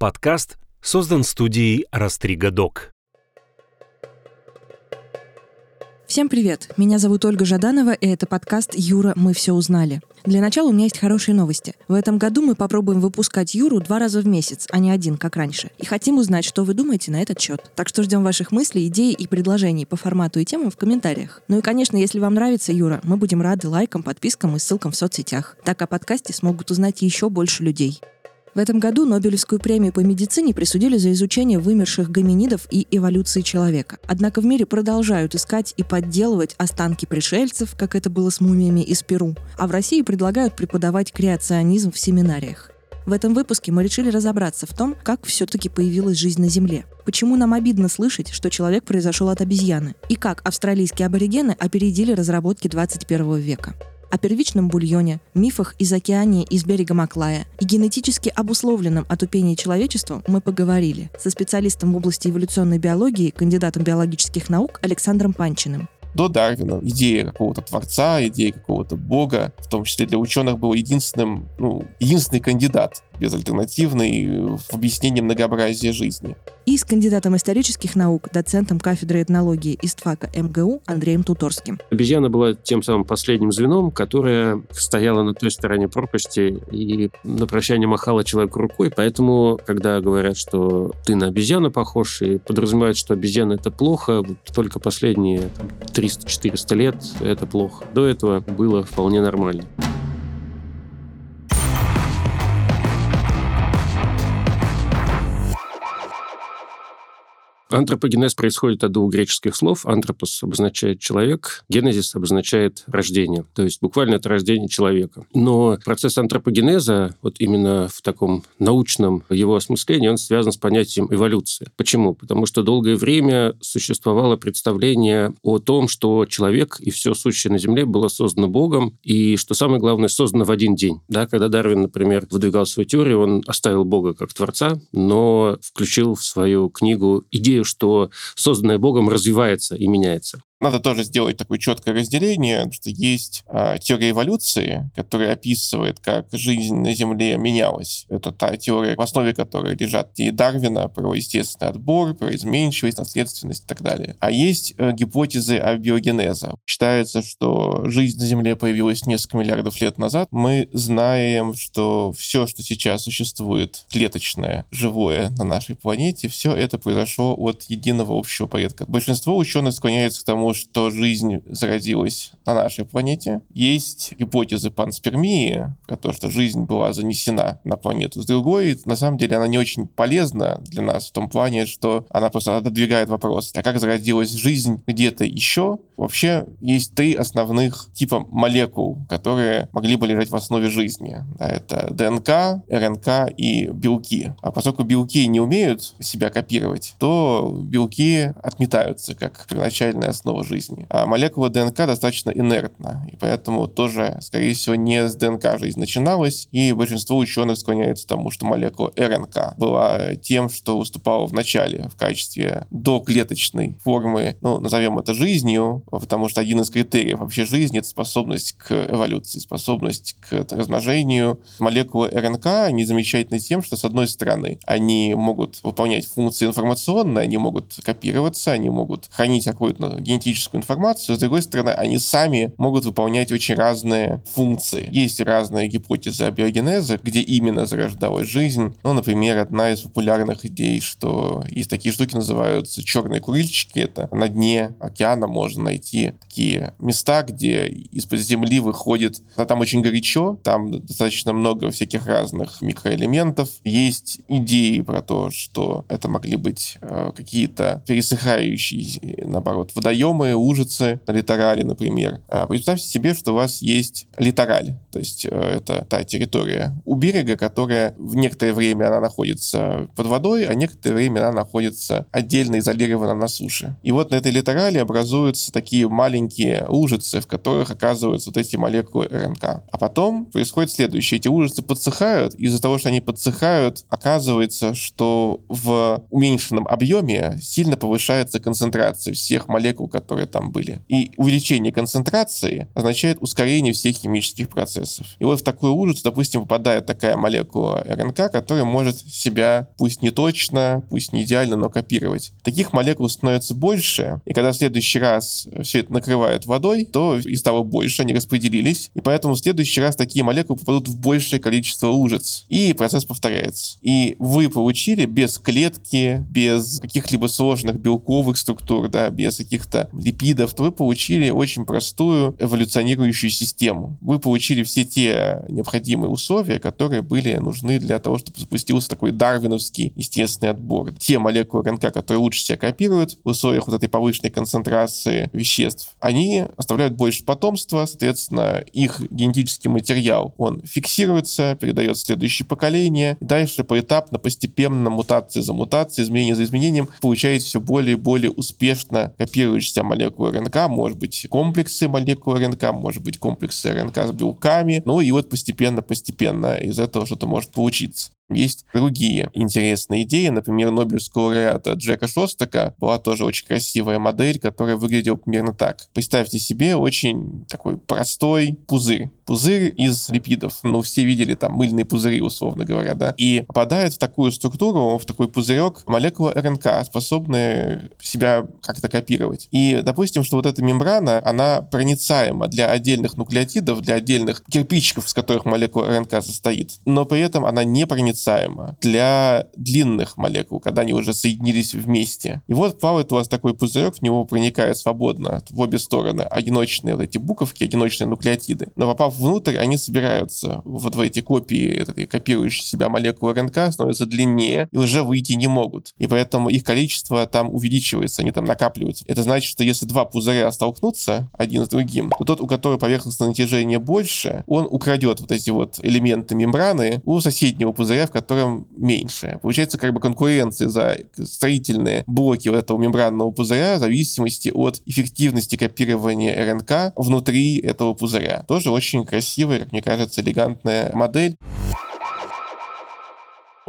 Подкаст создан студией Растрига Док. Всем привет! Меня зовут Ольга Жаданова, и это подкаст «Юра, мы все узнали». Для начала у меня есть хорошие новости. В этом году мы попробуем выпускать Юру два раза в месяц, а не один, как раньше. И хотим узнать, что вы думаете на этот счет. Так что ждем ваших мыслей, идей и предложений по формату и темам в комментариях. Ну и, конечно, если вам нравится Юра, мы будем рады лайкам, подпискам и ссылкам в соцсетях. Так о подкасте смогут узнать еще больше людей. В этом году Нобелевскую премию по медицине присудили за изучение вымерших гоминидов и эволюции человека. Однако в мире продолжают искать и подделывать останки пришельцев, как это было с мумиями из Перу. А в России предлагают преподавать креационизм в семинариях. В этом выпуске мы решили разобраться в том, как все-таки появилась жизнь на Земле. Почему нам обидно слышать, что человек произошел от обезьяны? И как австралийские аборигены опередили разработки 21 века о первичном бульоне, мифах из океании из берега Маклая и генетически обусловленном отупении человечества мы поговорили со специалистом в области эволюционной биологии, кандидатом биологических наук Александром Панчиным. До Дарвина идея какого-то творца, идея какого-то бога, в том числе для ученых был единственным, ну, единственный кандидат безальтернативный в объяснении многообразия жизни. И с кандидатом исторических наук, доцентом кафедры этнологии ИСТФАКа МГУ Андреем Туторским. Обезьяна была тем самым последним звеном, которое стояло на той стороне пропасти и на прощание махала человеку рукой. Поэтому, когда говорят, что ты на обезьяну похож, и подразумевают, что обезьяна — это плохо, только последние 300-400 лет это плохо. До этого было вполне нормально. Антропогенез происходит от двух греческих слов. Антропос обозначает человек, генезис обозначает рождение. То есть буквально это рождение человека. Но процесс антропогенеза, вот именно в таком научном его осмыслении, он связан с понятием эволюции. Почему? Потому что долгое время существовало представление о том, что человек и все сущее на Земле было создано Богом, и, что самое главное, создано в один день. Да, когда Дарвин, например, выдвигал свою теорию, он оставил Бога как Творца, но включил в свою книгу идею идею, что созданное Богом развивается и меняется. Надо тоже сделать такое четкое разделение, что есть э, теория эволюции, которая описывает, как жизнь на Земле менялась. Это та теория, в основе которой лежат идеи Дарвина про естественный отбор, про изменчивость, наследственность и так далее. А есть э, гипотезы о биогенезе. Считается, что жизнь на Земле появилась несколько миллиардов лет назад. Мы знаем, что все, что сейчас существует, клеточное, живое на нашей планете, все это произошло от единого общего порядка. Большинство ученых склоняются к тому, что жизнь зародилась на нашей планете. Есть гипотезы панспермии, про то, что жизнь была занесена на планету с другой. На самом деле она не очень полезна для нас в том плане, что она просто отодвигает вопрос, а как зародилась жизнь где-то еще? Вообще есть три основных типа молекул, которые могли бы лежать в основе жизни. Это ДНК, РНК и белки. А поскольку белки не умеют себя копировать, то белки отметаются как первоначальная основа молекула жизни. А молекула ДНК достаточно инертна, и поэтому тоже, скорее всего, не с ДНК жизнь начиналась, и большинство ученых склоняются к тому, что молекула РНК была тем, что выступала в начале в качестве доклеточной формы, ну, назовем это жизнью, потому что один из критериев вообще жизни — это способность к эволюции, способность к размножению. Молекулы РНК, они замечательны тем, что, с одной стороны, они могут выполнять функции информационные, они могут копироваться, они могут хранить какую-то генетическую статистическую информацию, с другой стороны, они сами могут выполнять очень разные функции. Есть разные гипотезы о биогенезе, где именно зарождалась жизнь. Ну, например, одна из популярных идей, что есть такие штуки, называются черные курильщики. Это на дне океана можно найти такие места, где из-под земли выходит... А там очень горячо, там достаточно много всяких разных микроэлементов. Есть идеи про то, что это могли быть э, какие-то пересыхающие, наоборот, водоемы, водоемы, ужицы на например. А представьте себе, что у вас есть литораль, то есть э, это та территория у берега, которая в некоторое время она находится под водой, а некоторое время она находится отдельно изолирована на суше. И вот на этой литорале образуются такие маленькие ужицы, в которых оказываются вот эти молекулы РНК. А потом происходит следующее. Эти ужицы подсыхают, из-за того, что они подсыхают, оказывается, что в уменьшенном объеме сильно повышается концентрация всех молекул, которые которые там были. И увеличение концентрации означает ускорение всех химических процессов. И вот в такой ужас, допустим, попадает такая молекула РНК, которая может себя, пусть не точно, пусть не идеально, но копировать. Таких молекул становится больше, и когда в следующий раз все это накрывает водой, то и стало больше, они распределились, и поэтому в следующий раз такие молекулы попадут в большее количество лужиц, и процесс повторяется. И вы получили без клетки, без каких-либо сложных белковых структур, да, без каких-то липидов, то вы получили очень простую эволюционирующую систему. Вы получили все те необходимые условия, которые были нужны для того, чтобы запустился такой дарвиновский естественный отбор. Те молекулы РНК, которые лучше себя копируют в условиях вот этой повышенной концентрации веществ, они оставляют больше потомства, соответственно, их генетический материал, он фиксируется, передает в следующее поколение, дальше поэтапно, постепенно, мутация за мутацией, изменение за изменением, получается все более и более успешно копирующаяся молекулы РНК, может быть, комплексы молекул РНК, может быть, комплексы РНК с белками, ну и вот постепенно-постепенно из этого что-то может получиться. Есть другие интересные идеи. Например, Нобелевского лауреата Джека Шостака была тоже очень красивая модель, которая выглядела примерно так. Представьте себе очень такой простой пузырь. Пузырь из липидов. Ну, все видели там мыльные пузыри, условно говоря, да. И попадает в такую структуру, в такой пузырек молекула РНК, способная себя как-то копировать. И, допустим, что вот эта мембрана, она проницаема для отдельных нуклеотидов, для отдельных кирпичиков, из которых молекула РНК состоит. Но при этом она не проницаема непроницаемо для длинных молекул, когда они уже соединились вместе. И вот плавает у вас такой пузырек, в него проникают свободно в обе стороны одиночные вот эти буковки, одиночные нуклеотиды. Но попав внутрь, они собираются вот в эти копии, этой копирующей себя молекулы РНК, становятся длиннее и уже выйти не могут. И поэтому их количество там увеличивается, они там накапливаются. Это значит, что если два пузыря столкнутся один с другим, то тот, у которого поверхностное натяжение больше, он украдет вот эти вот элементы мембраны у соседнего пузыря, в котором меньше. Получается как бы конкуренция за строительные блоки вот этого мембранного пузыря в зависимости от эффективности копирования РНК внутри этого пузыря. Тоже очень красивая, как мне кажется, элегантная модель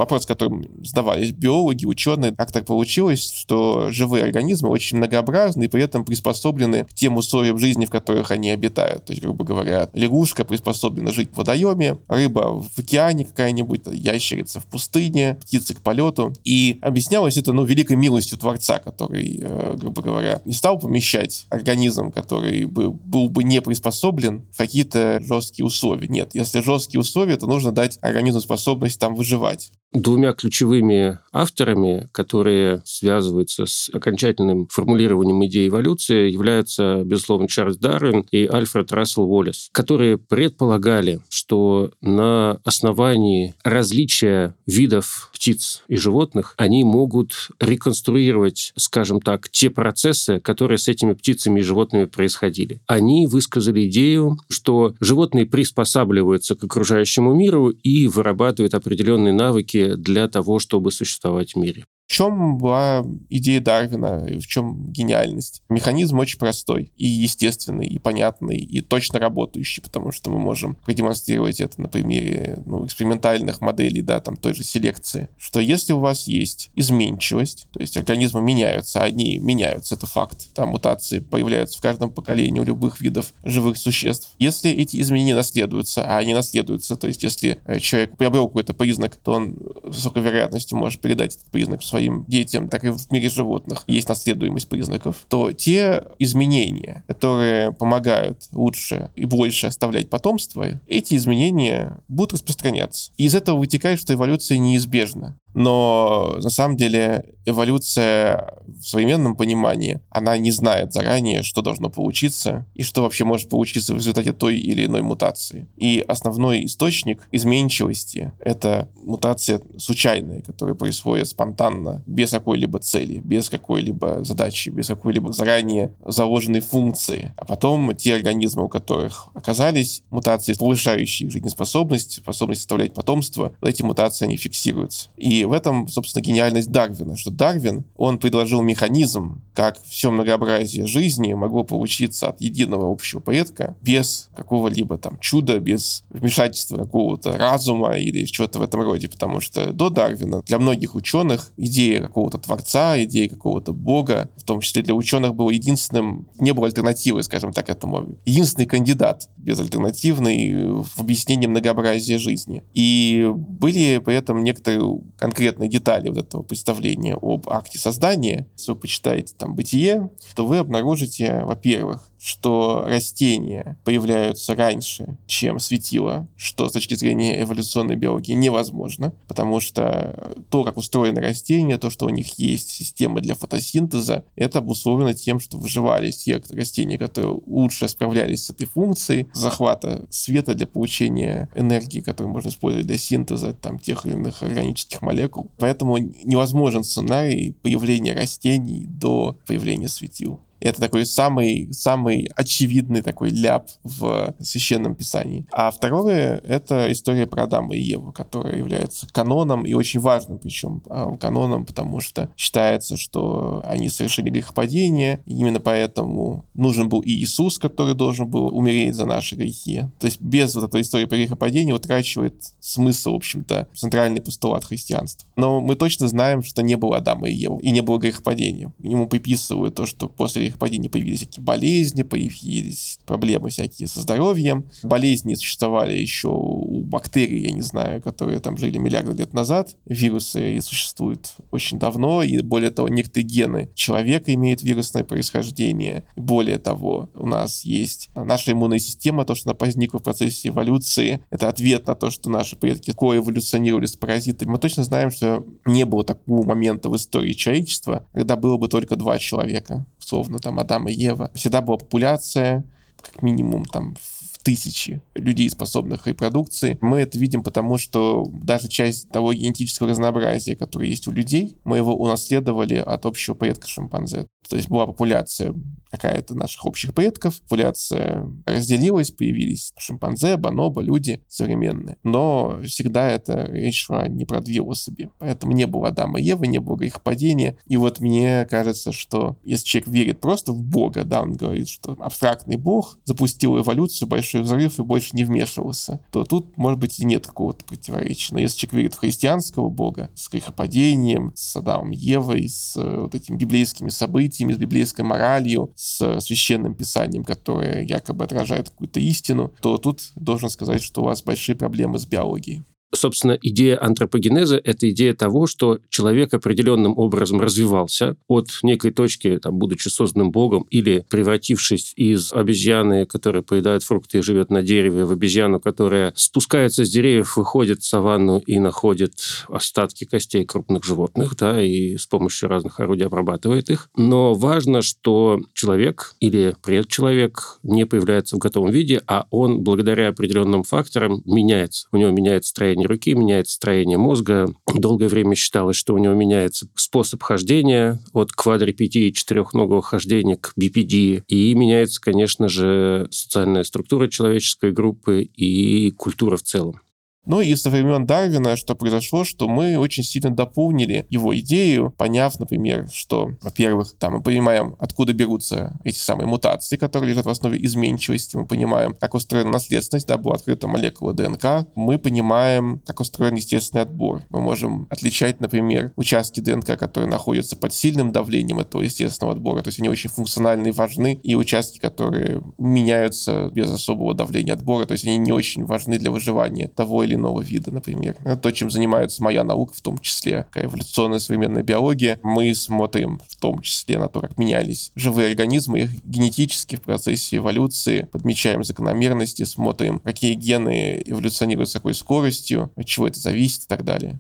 вопрос, которым задавались биологи, ученые, как так получилось, что живые организмы очень многообразны и при этом приспособлены к тем условиям жизни, в которых они обитают. То есть, грубо говоря, лягушка приспособлена жить в водоеме, рыба в океане какая-нибудь, ящерица в пустыне, птица к полету. И объяснялось это, ну, великой милостью Творца, который, э, грубо говоря, не стал помещать организм, который бы, был бы не приспособлен в какие-то жесткие условия. Нет, если жесткие условия, то нужно дать организму способность там выживать двумя ключевыми авторами, которые связываются с окончательным формулированием идеи эволюции, являются, безусловно, Чарльз Дарвин и Альфред Рассел Уоллес, которые предполагали, что на основании различия видов птиц и животных они могут реконструировать, скажем так, те процессы, которые с этими птицами и животными происходили. Они высказали идею, что животные приспосабливаются к окружающему миру и вырабатывают определенные навыки для того, чтобы существовать в мире. В чем была идея Дарвина, в чем гениальность? Механизм очень простой и естественный, и понятный, и точно работающий, потому что мы можем продемонстрировать это на примере ну, экспериментальных моделей, да, там той же селекции, что если у вас есть изменчивость, то есть организмы меняются, они меняются, это факт, там мутации появляются в каждом поколении у любых видов живых существ. Если эти изменения наследуются, а они наследуются, то есть если э, человек приобрел какой-то признак, то он с высокой вероятностью может передать этот признак своим своим детям, так и в мире животных есть наследуемость признаков, то те изменения, которые помогают лучше и больше оставлять потомство, эти изменения будут распространяться. И из этого вытекает, что эволюция неизбежна. Но на самом деле эволюция в современном понимании, она не знает заранее, что должно получиться и что вообще может получиться в результате той или иной мутации. И основной источник изменчивости — это мутация случайная, которая происходит спонтанно, без какой-либо цели, без какой-либо задачи, без какой-либо заранее заложенной функции. А потом те организмы, у которых оказались мутации, повышающие жизнеспособность, способность составлять потомство, эти мутации, они фиксируются. И в этом, собственно, гениальность Дарвина, что Дарвин, он предложил механизм, как все многообразие жизни могло получиться от единого общего предка без какого-либо там чуда, без вмешательства какого-то разума или чего-то в этом роде. Потому что до Дарвина для многих ученых идея идея какого-то творца, идея какого-то бога, в том числе для ученых, был единственным, не было альтернативы, скажем так, этому. Единственный кандидат безальтернативный в объяснении многообразия жизни. И были при этом некоторые конкретные детали вот этого представления об акте создания. Если вы почитаете там «Бытие», то вы обнаружите, во-первых, что растения появляются раньше, чем светило, что с точки зрения эволюционной биологии невозможно, потому что то, как устроены растения, то, что у них есть системы для фотосинтеза, это обусловлено тем, что выживали те растения, которые лучше справлялись с этой функцией захвата света для получения энергии, которую можно использовать для синтеза там, тех или иных органических молекул. Поэтому невозможен сценарий появления растений до появления светил. Это такой самый, самый очевидный такой ляп в Священном Писании. А второе — это история про Адама и Еву, которая является каноном и очень важным причем а, каноном, потому что считается, что они совершили грехопадение, и именно поэтому нужен был и Иисус, который должен был умереть за наши грехи. То есть без вот этой истории про грехопадение утрачивает смысл, в общем-то, центральный постулат христианства. Но мы точно знаем, что не было Адама и Евы, и не было грехопадения. Ему приписывают то, что после падения появились всякие болезни, появились проблемы всякие со здоровьем. Болезни существовали еще у бактерий, я не знаю, которые там жили миллиарды лет назад. Вирусы существуют очень давно, и более того, некоторые гены человека имеют вирусное происхождение. Более того, у нас есть наша иммунная система, то, что она возникла в процессе эволюции. Это ответ на то, что наши предки коэволюционировали с паразитами. Мы точно знаем, что не было такого момента в истории человечества, когда было бы только два человека, условно, там Адам и Ева. Всегда была популяция, как минимум там тысячи людей, способных к репродукции. Мы это видим потому, что даже часть того генетического разнообразия, которое есть у людей, мы его унаследовали от общего предка шимпанзе. То есть была популяция какая-то наших общих предков, популяция разделилась, появились шимпанзе, бонобо, люди современные. Но всегда это речь шла не про две особи. Поэтому не было Адама и Евы, не было их падения. И вот мне кажется, что если человек верит просто в Бога, да, он говорит, что абстрактный Бог запустил эволюцию, большой взрыв и больше не вмешивался, то тут, может быть, и нет какого-то противоречия. Но если человек верит в христианского Бога с грехопадением, с Адамом Евой, с э, вот этими библейскими событиями, с библейской моралью, с священным писанием, которое якобы отражает какую-то истину, то тут должен сказать, что у вас большие проблемы с биологией. Собственно, идея антропогенеза — это идея того, что человек определенным образом развивался от некой точки, там, будучи созданным Богом, или превратившись из обезьяны, которая поедает фрукты и живет на дереве, в обезьяну, которая спускается с деревьев, выходит в саванну и находит остатки костей крупных животных, да, и с помощью разных орудий обрабатывает их. Но важно, что человек или предчеловек не появляется в готовом виде, а он благодаря определенным факторам меняется. У него меняется строение строение руки, меняется строение мозга. Долгое время считалось, что у него меняется способ хождения от квадрипедии, четырехногого хождения к бипедии. И меняется, конечно же, социальная структура человеческой группы и культура в целом. Ну и со времен Дарвина что произошло, что мы очень сильно дополнили его идею, поняв, например, что, во-первых, там мы понимаем, откуда берутся эти самые мутации, которые лежат в основе изменчивости, мы понимаем, как устроена наследственность, да, была открыта молекула ДНК, мы понимаем, как устроен естественный отбор. Мы можем отличать, например, участки ДНК, которые находятся под сильным давлением этого естественного отбора, то есть они очень функциональны и важны, и участки, которые меняются без особого давления отбора, то есть они не очень важны для выживания того или или иного вида, например. То, чем занимается моя наука, в том числе эволюционная современная биология. Мы смотрим в том числе на то, как менялись живые организмы генетически в процессе эволюции, подмечаем закономерности, смотрим, какие гены эволюционируют с какой скоростью, от чего это зависит и так далее.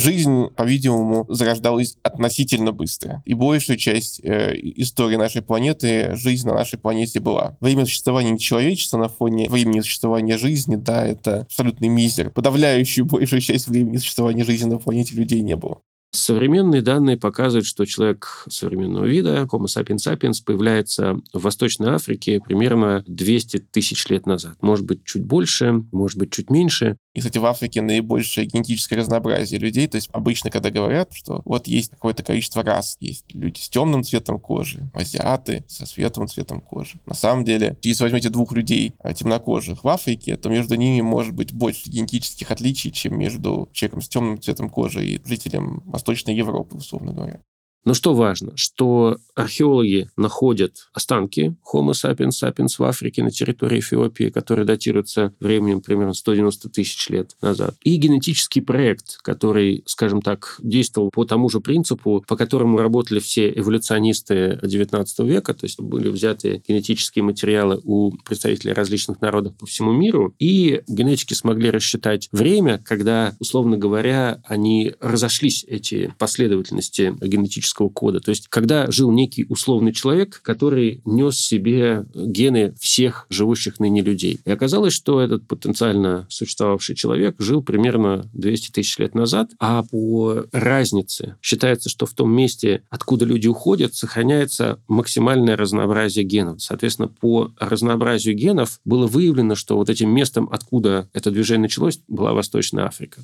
Жизнь, по-видимому, зарождалась относительно быстро. И большую часть э, истории нашей планеты жизнь на нашей планете была. Время существования человечества на фоне времени существования жизни, да, это абсолютный мизер. Подавляющую большую часть времени существования жизни на планете людей не было. Современные данные показывают, что человек современного вида, Homo sapiens sapiens, появляется в Восточной Африке примерно 200 тысяч лет назад. Может быть, чуть больше, может быть, чуть меньше. И, кстати, в Африке наибольшее генетическое разнообразие людей. То есть обычно, когда говорят, что вот есть какое-то количество рас, есть люди с темным цветом кожи, азиаты со светлым цветом кожи. На самом деле, если возьмете двух людей а, темнокожих в Африке, то между ними может быть больше генетических отличий, чем между человеком с темным цветом кожи и жителем Восточной Европы, условно говоря. Но что важно, что археологи находят останки Homo sapiens sapiens в Африке на территории Эфиопии, которые датируются временем примерно 190 тысяч лет назад. И генетический проект, который, скажем так, действовал по тому же принципу, по которому работали все эволюционисты XIX века, то есть были взяты генетические материалы у представителей различных народов по всему миру, и генетики смогли рассчитать время, когда, условно говоря, они разошлись, эти последовательности генетических генетического кода. То есть, когда жил некий условный человек, который нес себе гены всех живущих ныне людей. И оказалось, что этот потенциально существовавший человек жил примерно 200 тысяч лет назад, а по разнице считается, что в том месте, откуда люди уходят, сохраняется максимальное разнообразие генов. Соответственно, по разнообразию генов было выявлено, что вот этим местом, откуда это движение началось, была Восточная Африка.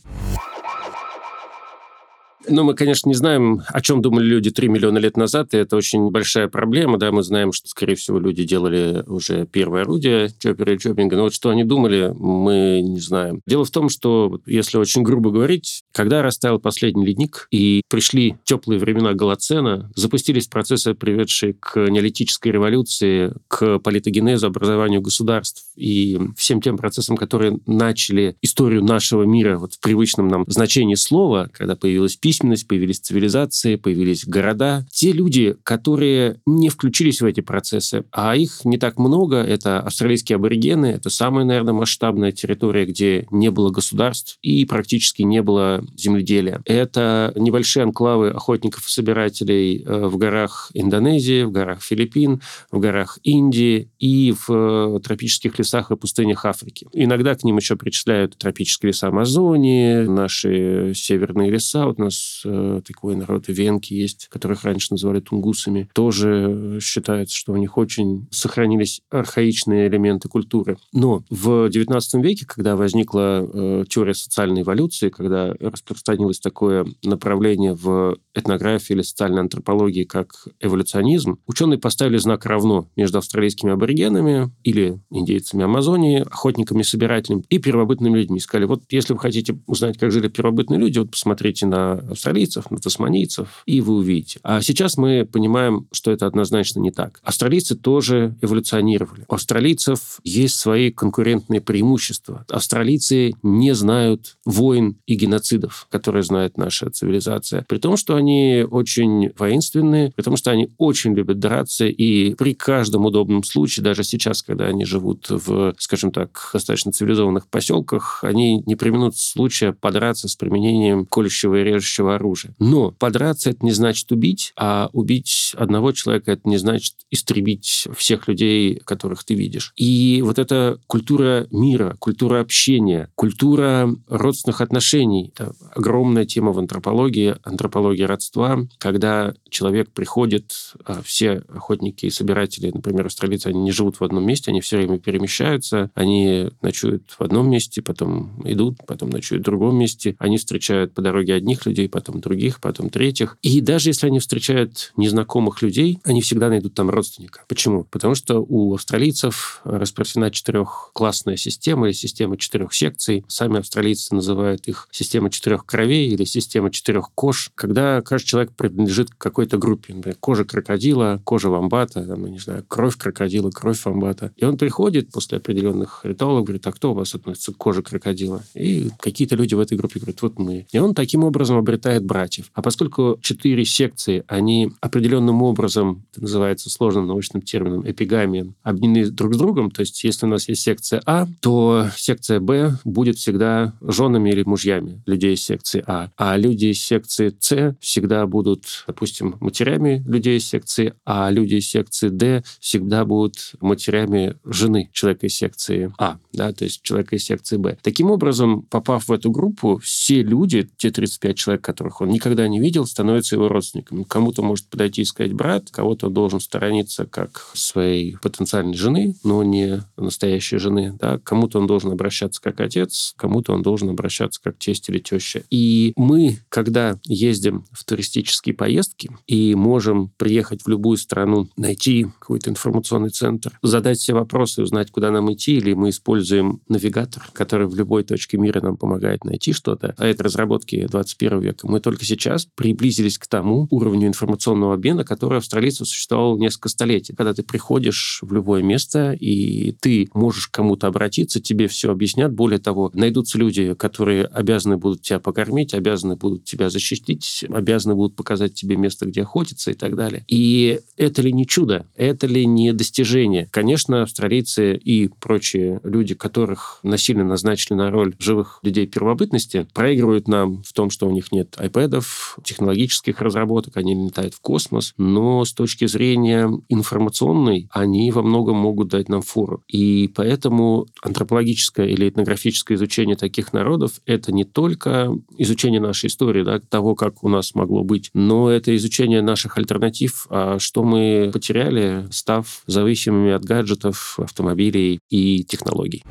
Ну, мы, конечно, не знаем, о чем думали люди 3 миллиона лет назад, и это очень большая проблема, да, мы знаем, что, скорее всего, люди делали уже первое орудие Чоппера и Чоппинга, но вот что они думали, мы не знаем. Дело в том, что, если очень грубо говорить, когда растаял последний ледник и пришли теплые времена Голоцена, запустились процессы, приведшие к неолитической революции, к политогенезу, образованию государств и всем тем процессам, которые начали историю нашего мира вот в привычном нам значении слова, когда появилась письма, письменность, появились цивилизации, появились города. Те люди, которые не включились в эти процессы, а их не так много, это австралийские аборигены, это самая, наверное, масштабная территория, где не было государств и практически не было земледелия. Это небольшие анклавы охотников и собирателей э, в горах Индонезии, в горах Филиппин, в горах Индии и в э, тропических лесах и пустынях Африки. Иногда к ним еще причисляют тропические леса Амазонии, наши северные леса. Вот у нас э, такой народ, венки есть, которых раньше называли тунгусами. Тоже считается, что у них очень сохранились архаичные элементы культуры. Но в XIX веке, когда возникла э, теория социальной эволюции, когда распространилось такое направление в этнографии или социальной антропологии, как эволюционизм, ученые поставили знак равно между австралийскими аборигенами или индейцами Амазонии, охотниками, собирателями и первобытными людьми. Сказали, вот если вы хотите узнать, как жили первобытные люди, вот посмотрите на австралийцев, на тасманийцев, и вы увидите. А сейчас мы понимаем, что это однозначно не так. Австралийцы тоже эволюционировали. У австралийцев есть свои конкурентные преимущества. Австралийцы не знают войн и геноцидов, которые знает наша цивилизация. При том, что они очень воинственные, при том, что они очень любят драться, и при каждом удобном случае, даже сейчас, когда они живут в, скажем так, достаточно цивилизованных поселках, они не применут случая подраться с применением колющего и режущего настоящего оружия. Но подраться это не значит убить, а убить одного человека это не значит истребить всех людей, которых ты видишь. И вот эта культура мира, культура общения, культура родственных отношений, это огромная тема в антропологии, антропологии родства, когда человек приходит, а все охотники и собиратели, например, австралийцы, они не живут в одном месте, они все время перемещаются, они ночуют в одном месте, потом идут, потом ночуют в другом месте, они встречают по дороге одних людей, потом других, потом третьих. И даже если они встречают незнакомых людей, они всегда найдут там родственника. Почему? Потому что у австралийцев распространена четырехклассная система или система четырех секций. Сами австралийцы называют их система четырех кровей или система четырех кож, когда каждый человек принадлежит к какой-то группе. Например, кожа крокодила, кожа вамбата, там, не знаю, кровь крокодила, кровь вамбата. И он приходит после определенных ритуалов, говорит, а кто у вас относится к коже крокодила? И какие-то люди в этой группе говорят, вот мы. И он таким образом обретает обретает братьев. А поскольку четыре секции, они определенным образом, это называется сложным научным термином, эпигамием, объединены друг с другом, то есть если у нас есть секция А, то секция Б будет всегда женами или мужьями людей из секции А, а люди из секции С всегда будут, допустим, матерями людей из секции А, люди из секции Д всегда будут матерями жены человека из секции А, да, то есть человека из секции Б. Таким образом, попав в эту группу, все люди, те 35 человек, которых он никогда не видел, становятся его родственниками. Кому-то может подойти и сказать брат, кого-то должен сторониться как своей потенциальной жены, но не настоящей жены. Да? Кому-то он должен обращаться как отец, кому-то он должен обращаться как тесть или теща. И мы, когда ездим в туристические поездки и можем приехать в любую страну, найти какой-то информационный центр, задать все вопросы, узнать, куда нам идти, или мы используем навигатор, который в любой точке мира нам помогает найти что-то, а это разработки 21 века, мы только сейчас приблизились к тому уровню информационного обмена, который австралийцев существовал несколько столетий. Когда ты приходишь в любое место, и ты можешь кому-то обратиться, тебе все объяснят. Более того, найдутся люди, которые обязаны будут тебя покормить, обязаны будут тебя защитить, обязаны будут показать тебе место, где охотиться и так далее. И это ли не чудо? Это ли не достижение? Конечно, австралийцы и прочие люди, которых насильно назначили на роль живых людей первобытности, проигрывают нам в том, что у них нет айпэдов, технологических разработок, они летают в космос, но с точки зрения информационной они во многом могут дать нам фору. И поэтому антропологическое или этнографическое изучение таких народов — это не только изучение нашей истории, да, того, как у нас могло быть, но это изучение наших альтернатив, а что мы потеряли, став зависимыми от гаджетов, автомобилей и технологий.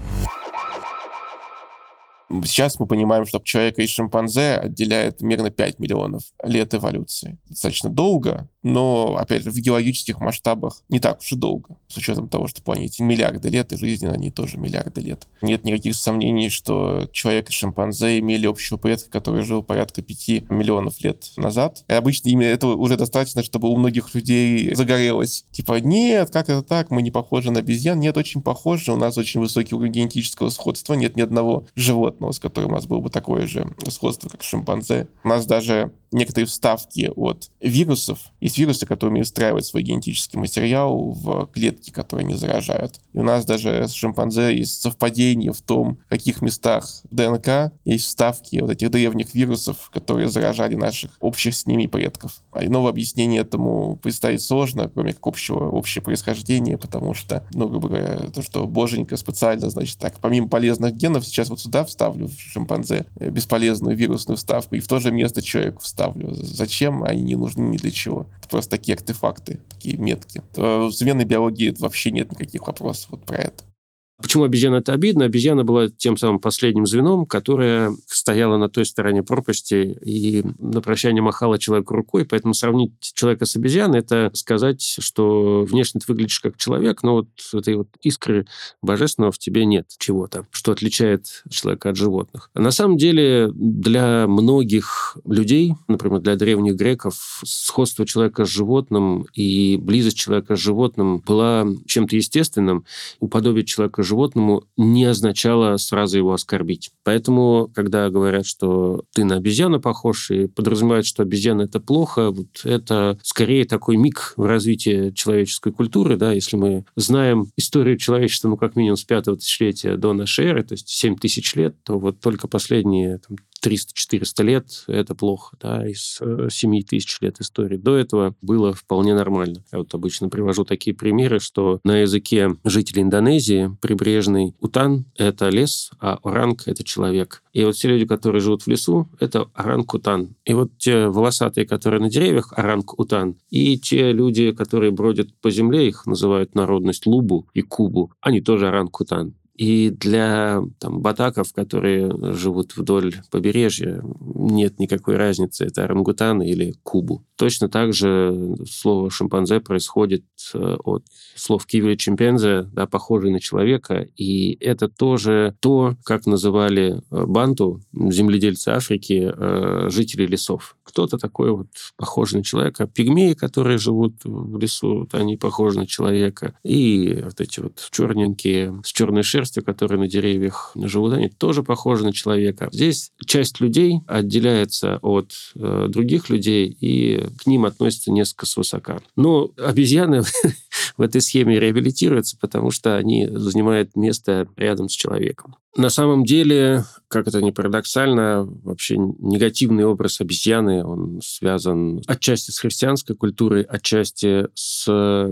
Сейчас мы понимаем, что человека и шимпанзе отделяет примерно 5 миллионов лет эволюции. Достаточно долго, но, опять же, в геологических масштабах не так уж и долго, с учетом того, что планете миллиарды лет, и жизни на ней тоже миллиарды лет. Нет никаких сомнений, что человек и шимпанзе имели общего предка, который жил порядка 5 миллионов лет назад. И обычно именно этого уже достаточно, чтобы у многих людей загорелось. Типа, нет, как это так, мы не похожи на обезьян. Нет, очень похожи, у нас очень высокий уровень генетического сходства, нет ни одного животного, с которым у нас было бы такое же сходство, как шимпанзе. У нас даже некоторые вставки от вирусов. Есть вирусы, которые умеют встраивать свой генетический материал в клетки, которые они заражают. И у нас даже с шимпанзе есть совпадение в том, в каких местах ДНК есть вставки вот этих древних вирусов, которые заражали наших общих с ними предков. А иного объяснения этому представить сложно, кроме как общего, общее происхождение, потому что, ну, грубо говоря, то, что боженька специально, значит, так, помимо полезных генов, сейчас вот сюда вставлю в шимпанзе бесполезную вирусную вставку, и в то же место человек вставлю ставлю. Зачем? Они не нужны ни для чего. Это просто такие артефакты, такие метки. В современной биологии вообще нет никаких вопросов вот про это. Почему обезьяна это обидно? Обезьяна была тем самым последним звеном, которое стояло на той стороне пропасти и на прощание махала человеку рукой. Поэтому сравнить человека с обезьяной – это сказать, что внешне ты выглядишь как человек, но вот этой вот искры божественного в тебе нет чего-то, что отличает человека от животных. На самом деле для многих людей, например, для древних греков, сходство человека с животным и близость человека с животным была чем-то естественным. Уподобить человека животному не означало сразу его оскорбить. Поэтому, когда говорят, что ты на обезьяну похож, и подразумевают, что обезьяна это плохо, вот это скорее такой миг в развитии человеческой культуры, да, если мы знаем историю человечества, ну, как минимум с пятого тысячелетия до нашей эры, то есть 7 тысяч лет, то вот только последние там, 300-400 лет – это плохо, да, из 7 э, тысяч лет истории. До этого было вполне нормально. Я вот обычно привожу такие примеры, что на языке жителей Индонезии прибрежный утан – это лес, а оранг – это человек. И вот все люди, которые живут в лесу, это оранг-утан. И вот те волосатые, которые на деревьях, оранг-утан, и те люди, которые бродят по земле, их называют народность лубу и кубу, они тоже оранг-утан. И для там, батаков, которые живут вдоль побережья, нет никакой разницы, это орангутан или кубу. Точно так же слово шимпанзе происходит э, от слов кивили чимпензе, да, похожий на человека, и это тоже то, как называли э, банту, земледельцы Африки, э, жители лесов. Кто-то такой вот похожий на человека. Пигмеи, которые живут в лесу, они похожи на человека. И вот эти вот черненькие с черной шерстью, которые на деревьях живут, они тоже похожи на человека. Здесь часть людей отделяется от э, других людей, и к ним относятся несколько свысока. Но обезьяны в этой схеме реабилитируются, потому что они занимают место рядом с человеком. На самом деле, как это ни парадоксально, вообще негативный образ обезьяны, он связан отчасти с христианской культурой, отчасти с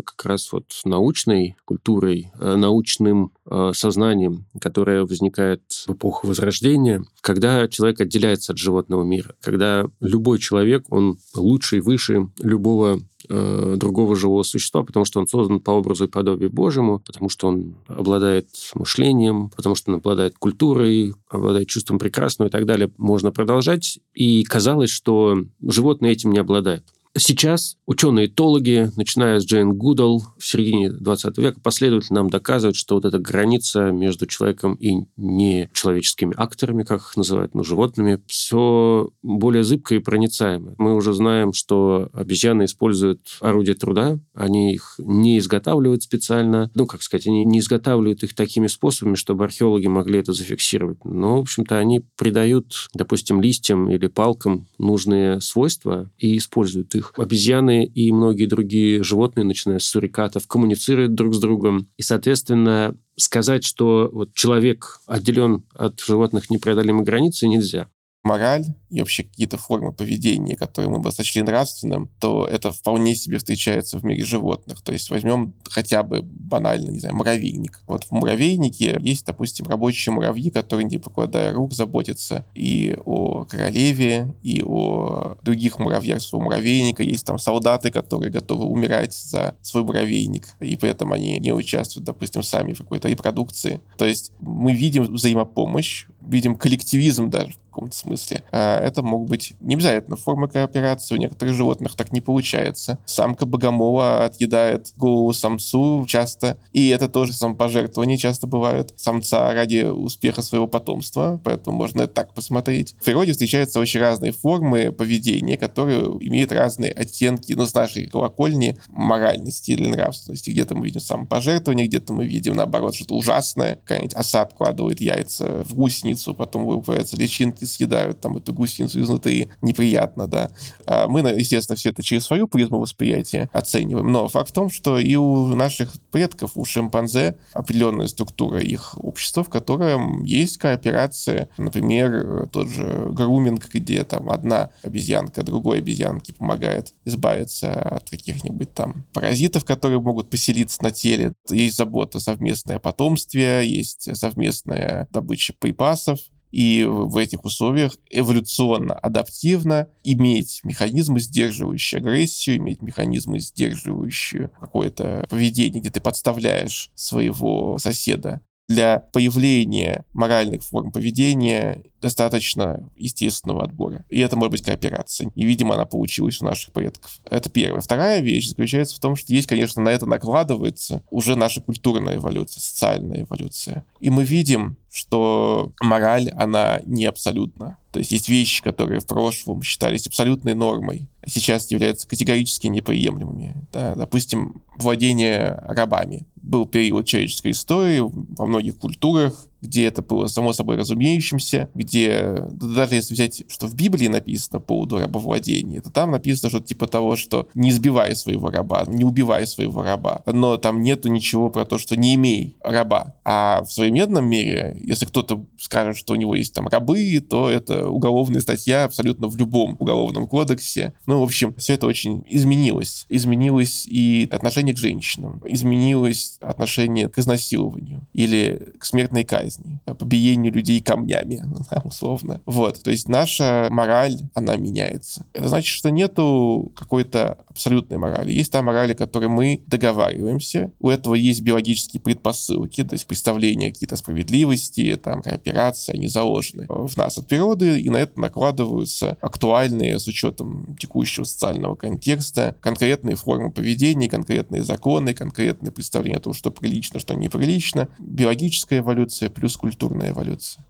как раз вот научной культурой, э, научным э, сознанием, которое возникает в эпоху Возрождения, когда человек отделяется от животного мира, когда любой человек, он лучше и выше любого э, другого живого существа, потому что он создан по образу и подобию Божьему, потому что он обладает мышлением, потому что он обладает культурой, обладает чувством прекрасного и так далее. Можно продолжать. И казалось, что животные этим не обладают. Сейчас ученые-этологи, начиная с Джейн Гудал в середине 20 века, последовательно нам доказывают, что вот эта граница между человеком и нечеловеческими акторами, как их называют, ну, животными, все более зыбкое и проницаемое. Мы уже знаем, что обезьяны используют орудия труда, они их не изготавливают специально, ну, как сказать, они не изготавливают их такими способами, чтобы археологи могли это зафиксировать. Но, в общем-то, они придают, допустим, листьям или палкам нужные свойства и используют их их. Обезьяны и многие другие животные, начиная с сурикатов, коммуницируют друг с другом. И, соответственно, сказать, что вот человек отделен от животных непреодолимой границы, нельзя мораль и вообще какие-то формы поведения, которые мы бы сочли нравственным, то это вполне себе встречается в мире животных. То есть возьмем хотя бы банально, не знаю, муравейник. Вот в муравейнике есть, допустим, рабочие муравьи, которые, не покладая рук, заботятся и о королеве, и о других муравьях своего муравейника. Есть там солдаты, которые готовы умирать за свой муравейник, и при этом они не участвуют, допустим, сами в какой-то репродукции. То есть мы видим взаимопомощь, видим коллективизм даже каком-то смысле. А это могут быть не обязательно формы кооперации. У некоторых животных так не получается. Самка богомола отъедает голову самцу часто, и это тоже самопожертвование часто бывает самца ради успеха своего потомства, поэтому можно так посмотреть. В природе встречаются очень разные формы поведения, которые имеют разные оттенки, ну, с нашей колокольни, моральности или нравственности. Где-то мы видим самопожертвование, где-то мы видим, наоборот, что-то ужасное. Какая-нибудь оса откладывает яйца в гусеницу, потом выпадаются личинки съедают там эту гусеницу изнутри. Неприятно, да. А мы, естественно, все это через свою призму восприятия оцениваем. Но факт в том, что и у наших предков, у шимпанзе определенная структура их общества, в котором есть кооперация. Например, тот же груминг, где там одна обезьянка другой обезьянке помогает избавиться от каких-нибудь там паразитов, которые могут поселиться на теле. Есть забота совместное потомствие, есть совместная добыча припасов, и в этих условиях эволюционно, адаптивно иметь механизмы, сдерживающие агрессию, иметь механизмы, сдерживающие какое-то поведение, где ты подставляешь своего соседа для появления моральных форм поведения достаточно естественного отбора. И это может быть кооперация. И, видимо, она получилась у наших предков. Это первое. Вторая вещь заключается в том, что есть, конечно, на это накладывается уже наша культурная эволюция, социальная эволюция. И мы видим, что мораль, она не абсолютна. То есть есть вещи, которые в прошлом считались абсолютной нормой, сейчас являются категорически неприемлемыми. Да, допустим, владение рабами. Был период человеческой истории во многих культурах, где это было само собой разумеющимся, где даже если взять, что в Библии написано по поводу рабовладения, то там написано что-то типа того, что не избивай своего раба, не убивай своего раба. Но там нету ничего про то, что не имей раба. А в современном мире, если кто-то скажет, что у него есть там рабы, то это уголовная статья абсолютно в любом уголовном кодексе. Ну, в общем, все это очень изменилось. Изменилось и отношение к женщинам, изменилось отношение к изнасилованию или к смертной казни казни, побиению людей камнями, условно. Вот, то есть наша мораль, она меняется. Это значит, что нету какой-то абсолютной морали. Есть та мораль, о которой мы договариваемся. У этого есть биологические предпосылки, то есть представления какие-то справедливости, там, кооперации, они заложены в нас от природы, и на это накладываются актуальные, с учетом текущего социального контекста, конкретные формы поведения, конкретные законы, конкретные представления о том, что прилично, что неприлично. Биологическая эволюция плюс культурная эволюция.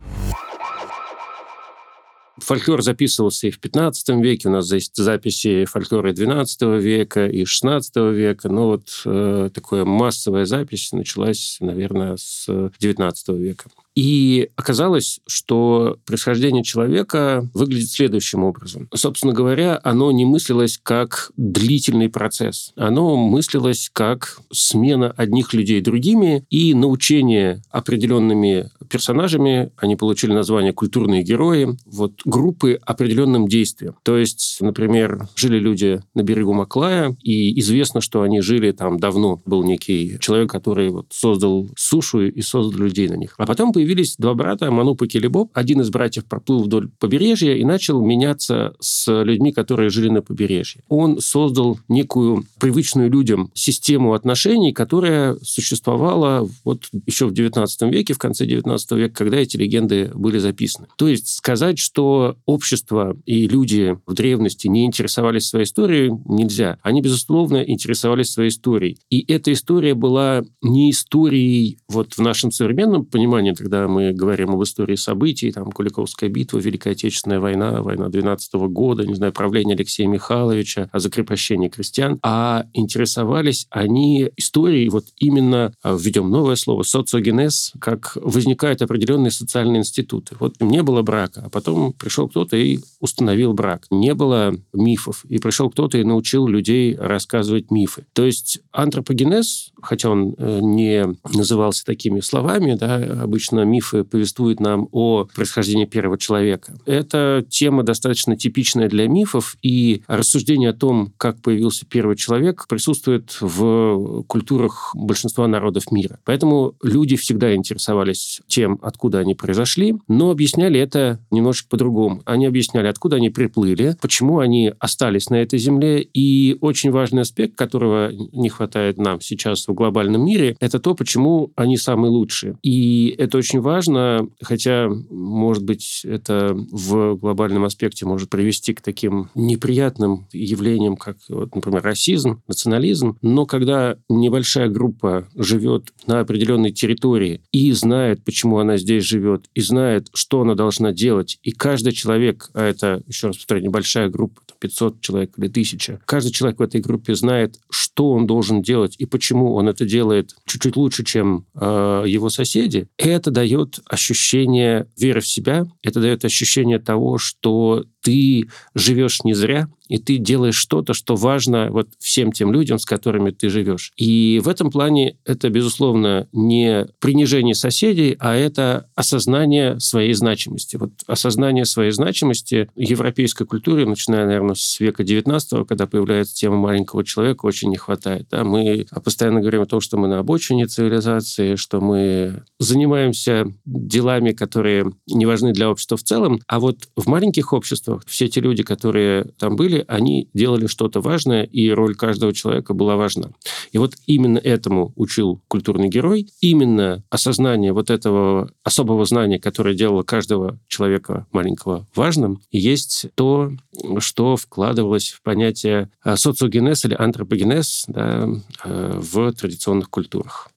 Фольклор записывался и в 15 веке, у нас есть записи фольклора 12 века и 16 века, но вот э, такая массовая запись началась, наверное, с 19 века. И оказалось, что происхождение человека выглядит следующим образом. Собственно говоря, оно не мыслилось как длительный процесс. Оно мыслилось как смена одних людей другими и научение определенными персонажами, они получили название «культурные герои», вот группы определенным действиям. То есть, например, жили люди на берегу Маклая, и известно, что они жили там давно. Был некий человек, который вот создал сушу и создал людей на них. А потом появились два брата, Мануп и Келебоб. Один из братьев проплыл вдоль побережья и начал меняться с людьми, которые жили на побережье. Он создал некую привычную людям систему отношений, которая существовала вот еще в XIX веке, в конце XIX века, когда эти легенды были записаны. То есть сказать, что общество и люди в древности не интересовались своей историей, нельзя. Они, безусловно, интересовались своей историей. И эта история была не историей вот в нашем современном понимании, когда мы говорим об истории событий, там, Куликовская битва, Великая Отечественная война, война 12 года, не знаю, правление Алексея Михайловича, о закрепощении крестьян, а интересовались они историей, вот именно, а, введем новое слово, социогенез, как возникают определенные социальные институты. Вот не было брака, а потом пришел кто-то и установил брак. Не было мифов, и пришел кто-то и научил людей рассказывать мифы. То есть антропогенез, хотя он э, не назывался такими словами, да, обычно мифы повествуют нам о происхождении первого человека. Это тема достаточно типичная для мифов, и рассуждение о том, как появился первый человек, присутствует в культурах большинства народов мира. Поэтому люди всегда интересовались тем, откуда они произошли, но объясняли это немножечко по-другому. Они объясняли, откуда они приплыли, почему они остались на этой земле, и очень важный аспект, которого не хватает нам сейчас в глобальном мире, это то, почему они самые лучшие. И это очень важно, хотя, может быть, это в глобальном аспекте может привести к таким неприятным явлениям, как, вот, например, расизм, национализм. Но когда небольшая группа живет на определенной территории и знает, почему она здесь живет, и знает, что она должна делать, и каждый человек, а это, еще раз повторяю, небольшая группа, 500 человек или 1000, каждый человек в этой группе знает, что он должен делать и почему он это делает чуть-чуть лучше, чем э, его соседи, это дает ощущение веры в себя, это дает ощущение того, что ты живешь не зря, и ты делаешь что-то, что важно вот всем тем людям, с которыми ты живешь. И в этом плане это, безусловно, не принижение соседей, а это осознание своей значимости. Вот осознание своей значимости европейской культуре, начиная, наверное, с века XIX, когда появляется тема маленького человека, очень не хватает. Да? Мы постоянно говорим о том, что мы на обочине цивилизации, что мы занимаемся делами, которые не важны для общества в целом, а вот в маленьких обществах все те люди, которые там были, они делали что-то важное, и роль каждого человека была важна. И вот именно этому учил культурный герой, именно осознание вот этого особого знания, которое делало каждого человека маленького важным, есть то, что вкладывалось в понятие э, социогенез или антропогенез да, э, в традиционных культурах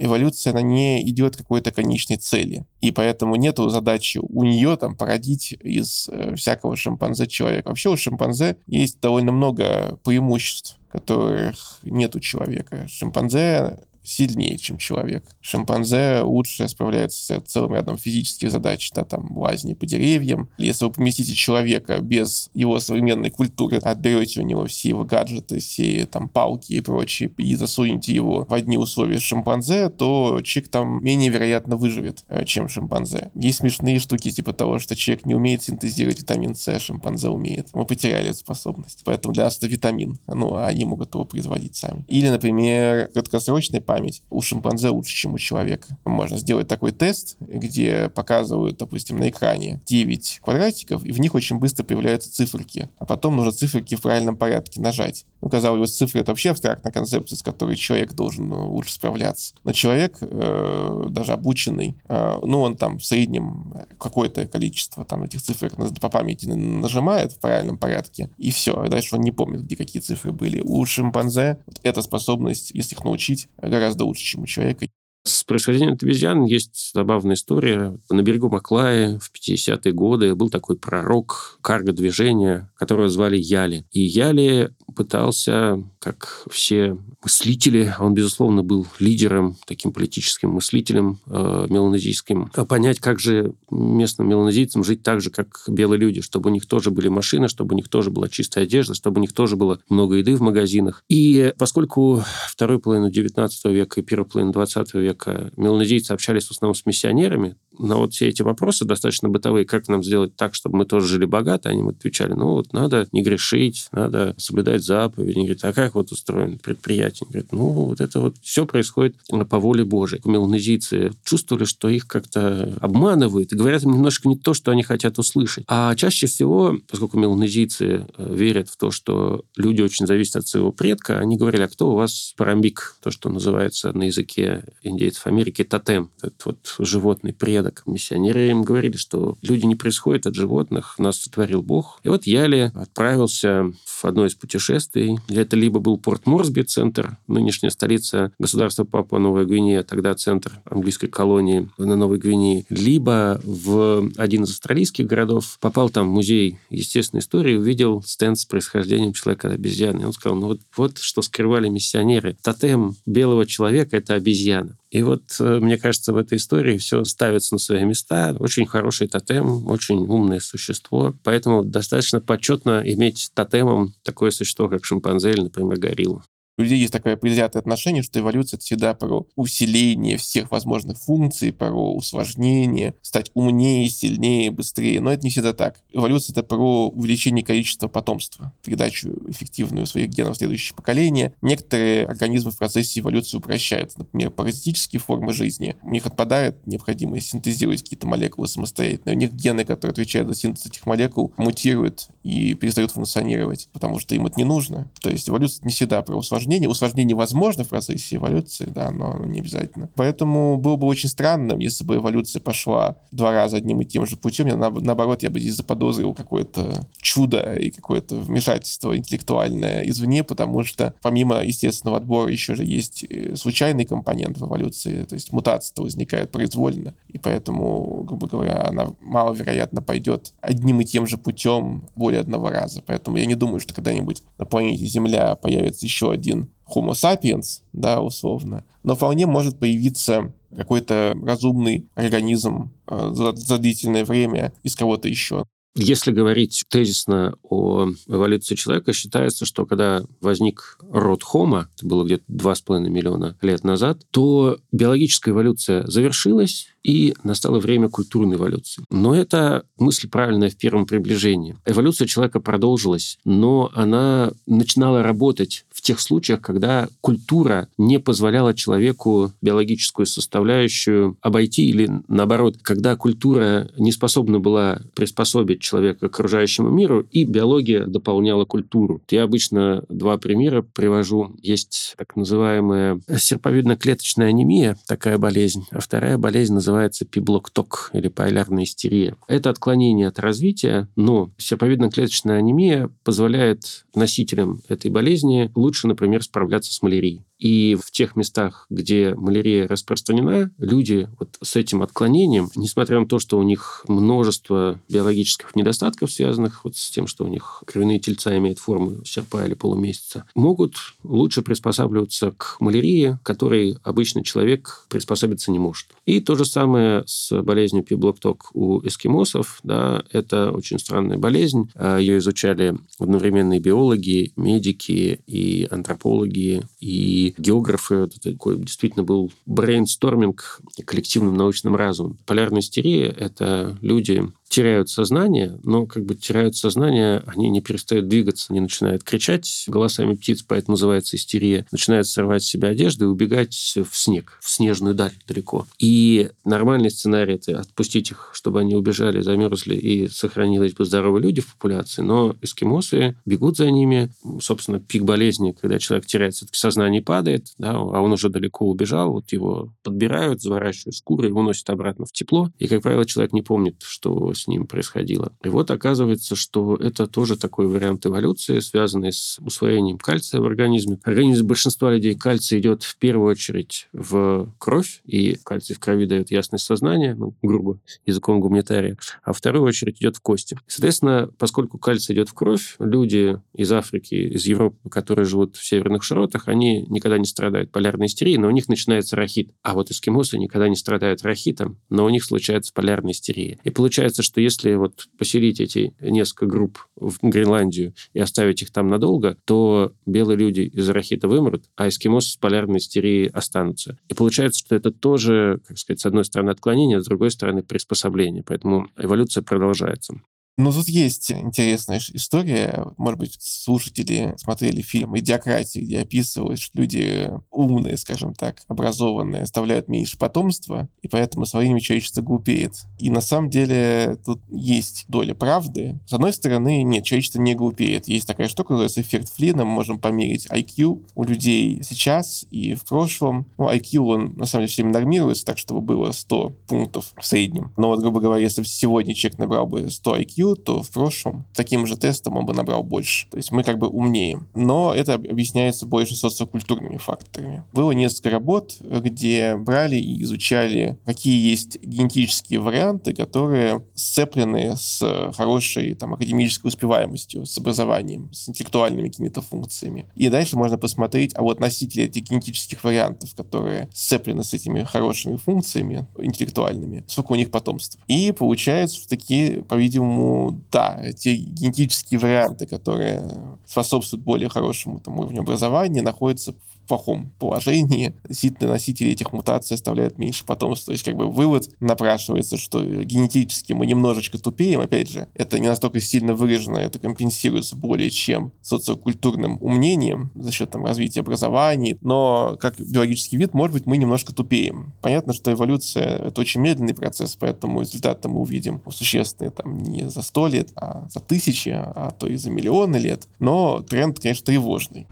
эволюция, она не идет к какой-то конечной цели. И поэтому нету задачи у нее там породить из э, всякого шимпанзе человека. Вообще у шимпанзе есть довольно много преимуществ которых нет у человека. Шимпанзе сильнее, чем человек. Шимпанзе лучше справляется с целым рядом физических задач, да, там, лазни по деревьям. Если вы поместите человека без его современной культуры, отберете у него все его гаджеты, все там палки и прочее, и засунете его в одни условия шимпанзе, то человек там менее вероятно выживет, э, чем шимпанзе. Есть смешные штуки типа того, что человек не умеет синтезировать витамин С, а шимпанзе умеет. Мы потеряли эту способность. Поэтому для нас это витамин. Ну, а они могут его производить сами. Или, например, краткосрочная память у шимпанзе лучше, чем у человека. Можно сделать такой тест, где показывают, допустим, на экране 9 квадратиков, и в них очень быстро появляются циферки. А потом нужно циферки в правильном порядке нажать. Ну, казалось бы, цифры — это вообще абстрактная концепция, с которой человек должен ну, лучше справляться. Но человек, э, даже обученный, э, ну, он там в среднем какое-то количество там этих цифр по памяти нажимает в правильном порядке, и все. А дальше он не помнит, где какие цифры были. У шимпанзе вот эта способность, если их научить, гораздо лучше, чем у человека. С происхождением обезьян есть забавная история. На берегу Маклая в 50-е годы был такой пророк карго-движения, которого звали Яли. И Яли пытался, как все мыслители, он, безусловно, был лидером, таким политическим мыслителем э, меланезийским, понять, как же местным меланезийцам жить так же, как белые люди, чтобы у них тоже были машины, чтобы у них тоже была чистая одежда, чтобы у них тоже было много еды в магазинах. И поскольку второй половину 19 века и первую половину 20 века меланезийцы общались в основном с миссионерами, на вот все эти вопросы достаточно бытовые, как нам сделать так, чтобы мы тоже жили богато, они отвечали, ну вот надо не грешить, надо соблюдать заповеди. Они говорят, а как вот устроено предприятие? Они говорят, ну вот это вот все происходит по воле Божией. Меланезийцы чувствовали, что их как-то обманывают и говорят им немножко не то, что они хотят услышать. А чаще всего, поскольку меланезийцы э, верят в то, что люди очень зависят от своего предка, они говорили, а кто у вас парамбик, то, что называется на языке индейцев Америки тотем, этот вот животный предок порядок. Миссионеры им говорили, что люди не происходят от животных, нас сотворил Бог. И вот Яли отправился в одно из путешествий. Это либо был порт Морсби, центр, нынешняя столица государства Папуа Новая Гвинея, тогда центр английской колонии на Новой Гвинее, либо в один из австралийских городов, попал там в музей естественной истории, увидел стенд с происхождением человека-обезьяны. Он сказал, ну вот, вот что скрывали миссионеры. Тотем белого человека – это обезьяна. И вот, э, мне кажется, в этой истории все ставится на свои места. Очень хороший тотем, очень умное существо. Поэтому достаточно почетно иметь тотемом такое существо, как шимпанзе или, например, горилла у людей есть такое предвзятое отношение, что эволюция — это всегда про усиление всех возможных функций, про усложнение, стать умнее, сильнее, быстрее. Но это не всегда так. Эволюция — это про увеличение количества потомства, передачу эффективную своих генов в следующее поколение. Некоторые организмы в процессе эволюции упрощаются. Например, паразитические формы жизни. У них отпадает необходимость синтезировать какие-то молекулы самостоятельно. У них гены, которые отвечают за синтез этих молекул, мутируют и перестают функционировать, потому что им это не нужно. То есть эволюция не всегда про усложнение усложнение. Усложнение возможно в процессе эволюции, да, но не обязательно. Поэтому было бы очень странным, если бы эволюция пошла два раза одним и тем же путем. Я, наоборот, я бы здесь заподозрил какое-то чудо и какое-то вмешательство интеллектуальное извне, потому что помимо естественного отбора еще же есть э, случайный компонент в эволюции, то есть мутация возникает произвольно, и поэтому, грубо говоря, она маловероятно пойдет одним и тем же путем более одного раза. Поэтому я не думаю, что когда-нибудь на планете Земля появится еще один Homo sapiens, да, условно, но вполне может появиться какой-то разумный организм э, за, за длительное время из кого-то еще. Если говорить тезисно о эволюции человека, считается, что когда возник род Homo, это было где-то 2,5 миллиона лет назад, то биологическая эволюция завершилась, и настало время культурной эволюции. Но это мысль правильная в первом приближении. Эволюция человека продолжилась, но она начинала работать в тех случаях, когда культура не позволяла человеку биологическую составляющую обойти, или наоборот, когда культура не способна была приспособить человека к окружающему миру, и биология дополняла культуру. Я обычно два примера привожу. Есть так называемая серповидно-клеточная анемия, такая болезнь, а вторая болезнь называется пиблокток или полярная истерия. Это отклонение от развития, но серповидно-клеточная анемия позволяет носителям этой болезни лучше, например, справляться с малярией. И в тех местах, где малярия распространена, люди вот с этим отклонением, несмотря на то, что у них множество биологических недостатков, связанных вот с тем, что у них кровяные тельца имеют форму серпа или полумесяца, могут лучше приспосабливаться к малярии, которой обычный человек приспособиться не может. И то же самое с болезнью пиблокток у эскимосов. Да, это очень странная болезнь. А, Ее изучали одновременные биологи, медики и антропологи, и географы. Такой действительно был брейнсторминг коллективным научным разумом. Полярная истерия — это люди, теряют сознание, но как бы теряют сознание, они не перестают двигаться, они начинают кричать голосами птиц, поэтому называется истерия, начинают сорвать с себя одежду и убегать в снег, в снежную даль далеко. И нормальный сценарий – это отпустить их, чтобы они убежали, замерзли и сохранились бы здоровые люди в популяции, но эскимосы бегут за ними. Собственно, пик болезни, когда человек теряет все-таки сознание падает, да, а он уже далеко убежал, вот его подбирают, заворачивают шкуры и уносят обратно в тепло. И, как правило, человек не помнит, что с ним происходило. И вот оказывается, что это тоже такой вариант эволюции, связанный с усвоением кальция в организме. Организм большинства людей кальций идет в первую очередь в кровь, и кальций в крови дает ясность сознания, ну, грубо, языком гуманитария, а в вторую очередь идет в кости. Соответственно, поскольку кальций идет в кровь, люди из Африки, из Европы, которые живут в северных широтах, они никогда не страдают полярной истерией, но у них начинается рахит. А вот эскимосы никогда не страдают рахитом, но у них случается полярная истерия. И получается, что если вот поселить эти несколько групп в Гренландию и оставить их там надолго, то белые люди из рахита вымрут, а эскимосы с полярной истерией останутся. И получается, что это тоже, как сказать, с одной стороны отклонение, с другой стороны приспособление. Поэтому эволюция продолжается. Ну, тут есть интересная история. Может быть, слушатели смотрели фильм «Идиократия», где описывают, что люди умные, скажем так, образованные, оставляют меньше потомства, и поэтому со временем человечество глупеет. И на самом деле тут есть доля правды. С одной стороны, нет, человечество не глупеет. Есть такая штука, называется эффект Флина. Мы можем померить IQ у людей сейчас и в прошлом. Ну, IQ, он на самом деле все время нормируется так, чтобы было 100 пунктов в среднем. Но вот, грубо говоря, если сегодня человек набрал бы 100 IQ, то в прошлом таким же тестом он бы набрал больше. То есть мы как бы умнее. Но это объясняется больше социокультурными факторами. Было несколько работ, где брали и изучали, какие есть генетические варианты, которые сцеплены с хорошей там, академической успеваемостью, с образованием, с интеллектуальными какими-то функциями. И дальше можно посмотреть, а вот носители этих генетических вариантов, которые сцеплены с этими хорошими функциями интеллектуальными, сколько у них потомства. И получается, что такие, по-видимому, да, те генетические варианты, которые способствуют более хорошему там, уровню образования, находятся плохом положении. Действительно, носители этих мутаций оставляют меньше потомства. То есть, как бы вывод напрашивается, что генетически мы немножечко тупеем. Опять же, это не настолько сильно выражено, это компенсируется более чем социокультурным умнением за счет там, развития образования. Но как биологический вид, может быть, мы немножко тупеем. Понятно, что эволюция — это очень медленный процесс, поэтому результаты мы увидим существенные там не за сто лет, а за тысячи, а то и за миллионы лет. Но тренд, конечно, тревожный.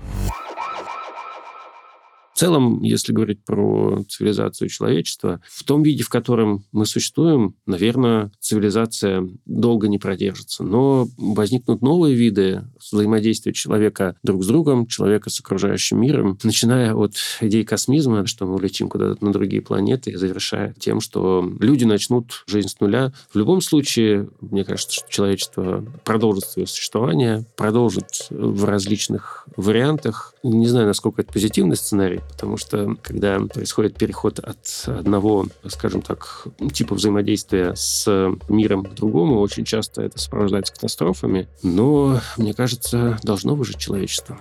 В целом, если говорить про цивилизацию человечества, в том виде, в котором мы существуем, наверное, цивилизация долго не продержится. Но возникнут новые виды взаимодействия человека друг с другом, человека с окружающим миром, начиная от идей космизма, что мы улетим куда-то на другие планеты, и завершая тем, что люди начнут жизнь с нуля. В любом случае, мне кажется, что человечество продолжит свое существование, продолжит в различных вариантах. Не знаю, насколько это позитивный сценарий, потому что когда происходит переход от одного, скажем так, типа взаимодействия с миром к другому, очень часто это сопровождается катастрофами, но, мне кажется, должно выжить человечество.